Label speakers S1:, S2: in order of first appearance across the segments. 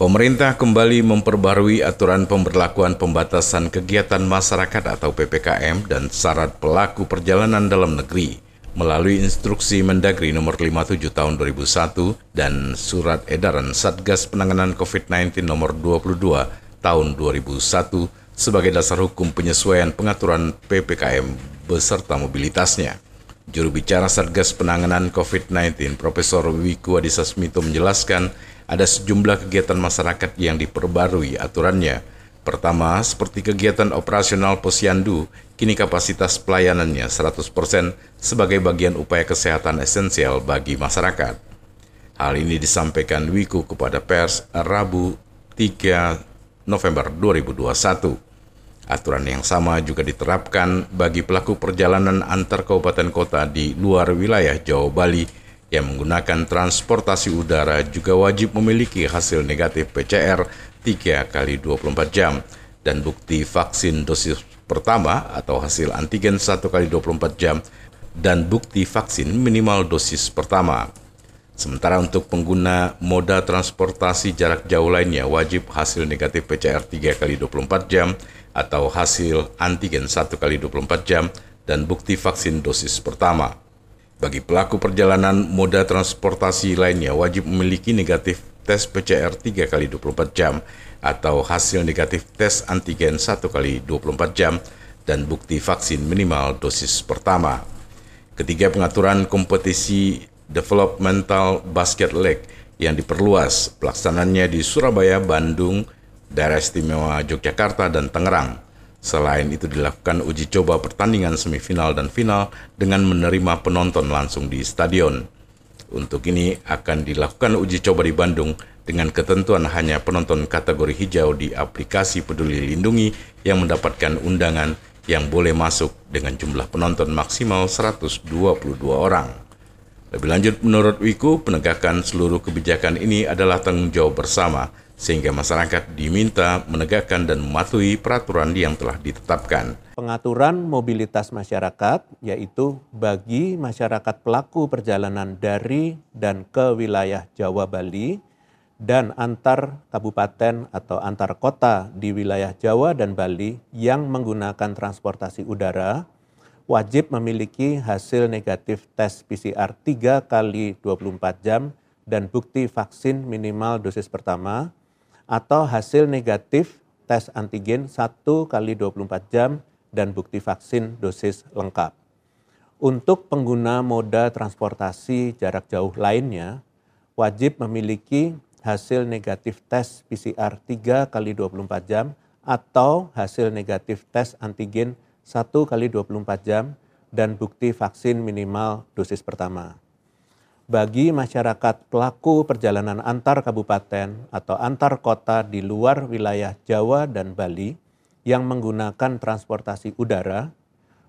S1: Pemerintah kembali memperbarui aturan pemberlakuan pembatasan kegiatan masyarakat atau PPKM dan syarat pelaku perjalanan dalam negeri melalui instruksi Mendagri nomor 57 tahun 2001 dan surat edaran Satgas Penanganan COVID-19 nomor 22 tahun 2001 sebagai dasar hukum penyesuaian pengaturan PPKM beserta mobilitasnya. Juru bicara Satgas Penanganan COVID-19 Profesor Wiku Adhisa Smito menjelaskan ada sejumlah kegiatan masyarakat yang diperbarui aturannya. Pertama, seperti kegiatan operasional posyandu, kini kapasitas pelayanannya 100% sebagai bagian upaya kesehatan esensial bagi masyarakat. Hal ini disampaikan Wiku kepada pers Rabu 3 November 2021. Aturan yang sama juga diterapkan bagi pelaku perjalanan antar kabupaten kota di luar wilayah Jawa Bali yang menggunakan transportasi udara juga wajib memiliki hasil negatif PCR 3 kali 24 jam dan bukti vaksin dosis pertama atau hasil antigen 1 kali 24 jam dan bukti vaksin minimal dosis pertama. Sementara untuk pengguna moda transportasi jarak jauh lainnya wajib hasil negatif PCR 3 kali 24 jam atau hasil antigen 1 kali 24 jam dan bukti vaksin dosis pertama. Bagi pelaku perjalanan moda transportasi lainnya wajib memiliki negatif tes PCR 3 kali 24 jam atau hasil negatif tes antigen 1 kali 24 jam dan bukti vaksin minimal dosis pertama. Ketiga pengaturan kompetisi Developmental Basket League yang diperluas pelaksananya di Surabaya, Bandung, Daerah Istimewa Yogyakarta, dan Tangerang. Selain itu dilakukan uji coba pertandingan semifinal dan final dengan menerima penonton langsung di stadion. Untuk ini akan dilakukan uji coba di Bandung dengan ketentuan hanya penonton kategori hijau di aplikasi Peduli Lindungi yang mendapatkan undangan yang boleh masuk dengan jumlah penonton maksimal 122 orang. Lebih lanjut menurut Wiku, penegakan seluruh kebijakan ini adalah tanggung jawab bersama sehingga masyarakat diminta menegakkan dan mematuhi peraturan yang telah ditetapkan.
S2: Pengaturan mobilitas masyarakat yaitu bagi masyarakat pelaku perjalanan dari dan ke wilayah Jawa Bali dan antar kabupaten atau antar kota di wilayah Jawa dan Bali yang menggunakan transportasi udara wajib memiliki hasil negatif tes PCR 3 kali 24 jam dan bukti vaksin minimal dosis pertama atau hasil negatif tes antigen 1 kali 24 jam dan bukti vaksin dosis lengkap. Untuk pengguna moda transportasi jarak jauh lainnya, wajib memiliki hasil negatif tes PCR 3 kali 24 jam atau hasil negatif tes antigen 1 kali 24 jam dan bukti vaksin minimal dosis pertama bagi masyarakat pelaku perjalanan antar kabupaten atau antar kota di luar wilayah Jawa dan Bali yang menggunakan transportasi udara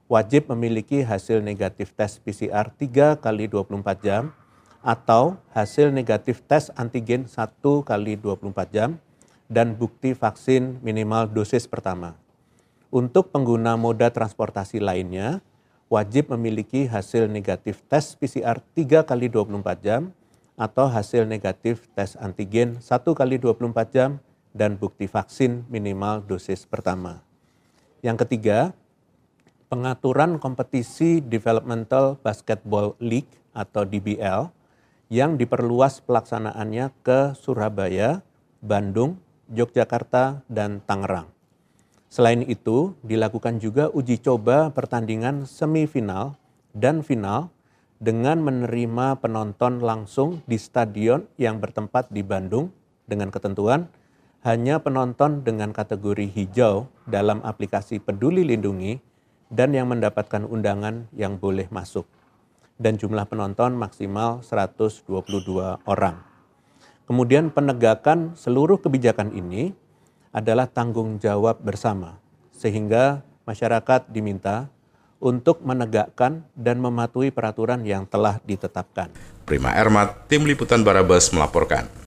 S2: wajib memiliki hasil negatif tes PCR 3 kali 24 jam atau hasil negatif tes antigen 1 kali 24 jam dan bukti vaksin minimal dosis pertama. Untuk pengguna moda transportasi lainnya, wajib memiliki hasil negatif tes PCR 3 kali 24 jam atau hasil negatif tes antigen 1 kali 24 jam dan bukti vaksin minimal dosis pertama. Yang ketiga, pengaturan kompetisi Developmental Basketball League atau DBL yang diperluas pelaksanaannya ke Surabaya, Bandung, Yogyakarta, dan Tangerang. Selain itu, dilakukan juga uji coba pertandingan semifinal dan final dengan menerima penonton langsung di stadion yang bertempat di Bandung dengan ketentuan hanya penonton dengan kategori hijau dalam aplikasi Peduli Lindungi dan yang mendapatkan undangan yang boleh masuk. Dan jumlah penonton maksimal 122 orang. Kemudian penegakan seluruh kebijakan ini adalah tanggung jawab bersama, sehingga masyarakat diminta untuk menegakkan dan mematuhi peraturan yang telah ditetapkan.
S1: Prima Ermat, Tim Liputan Barabas melaporkan.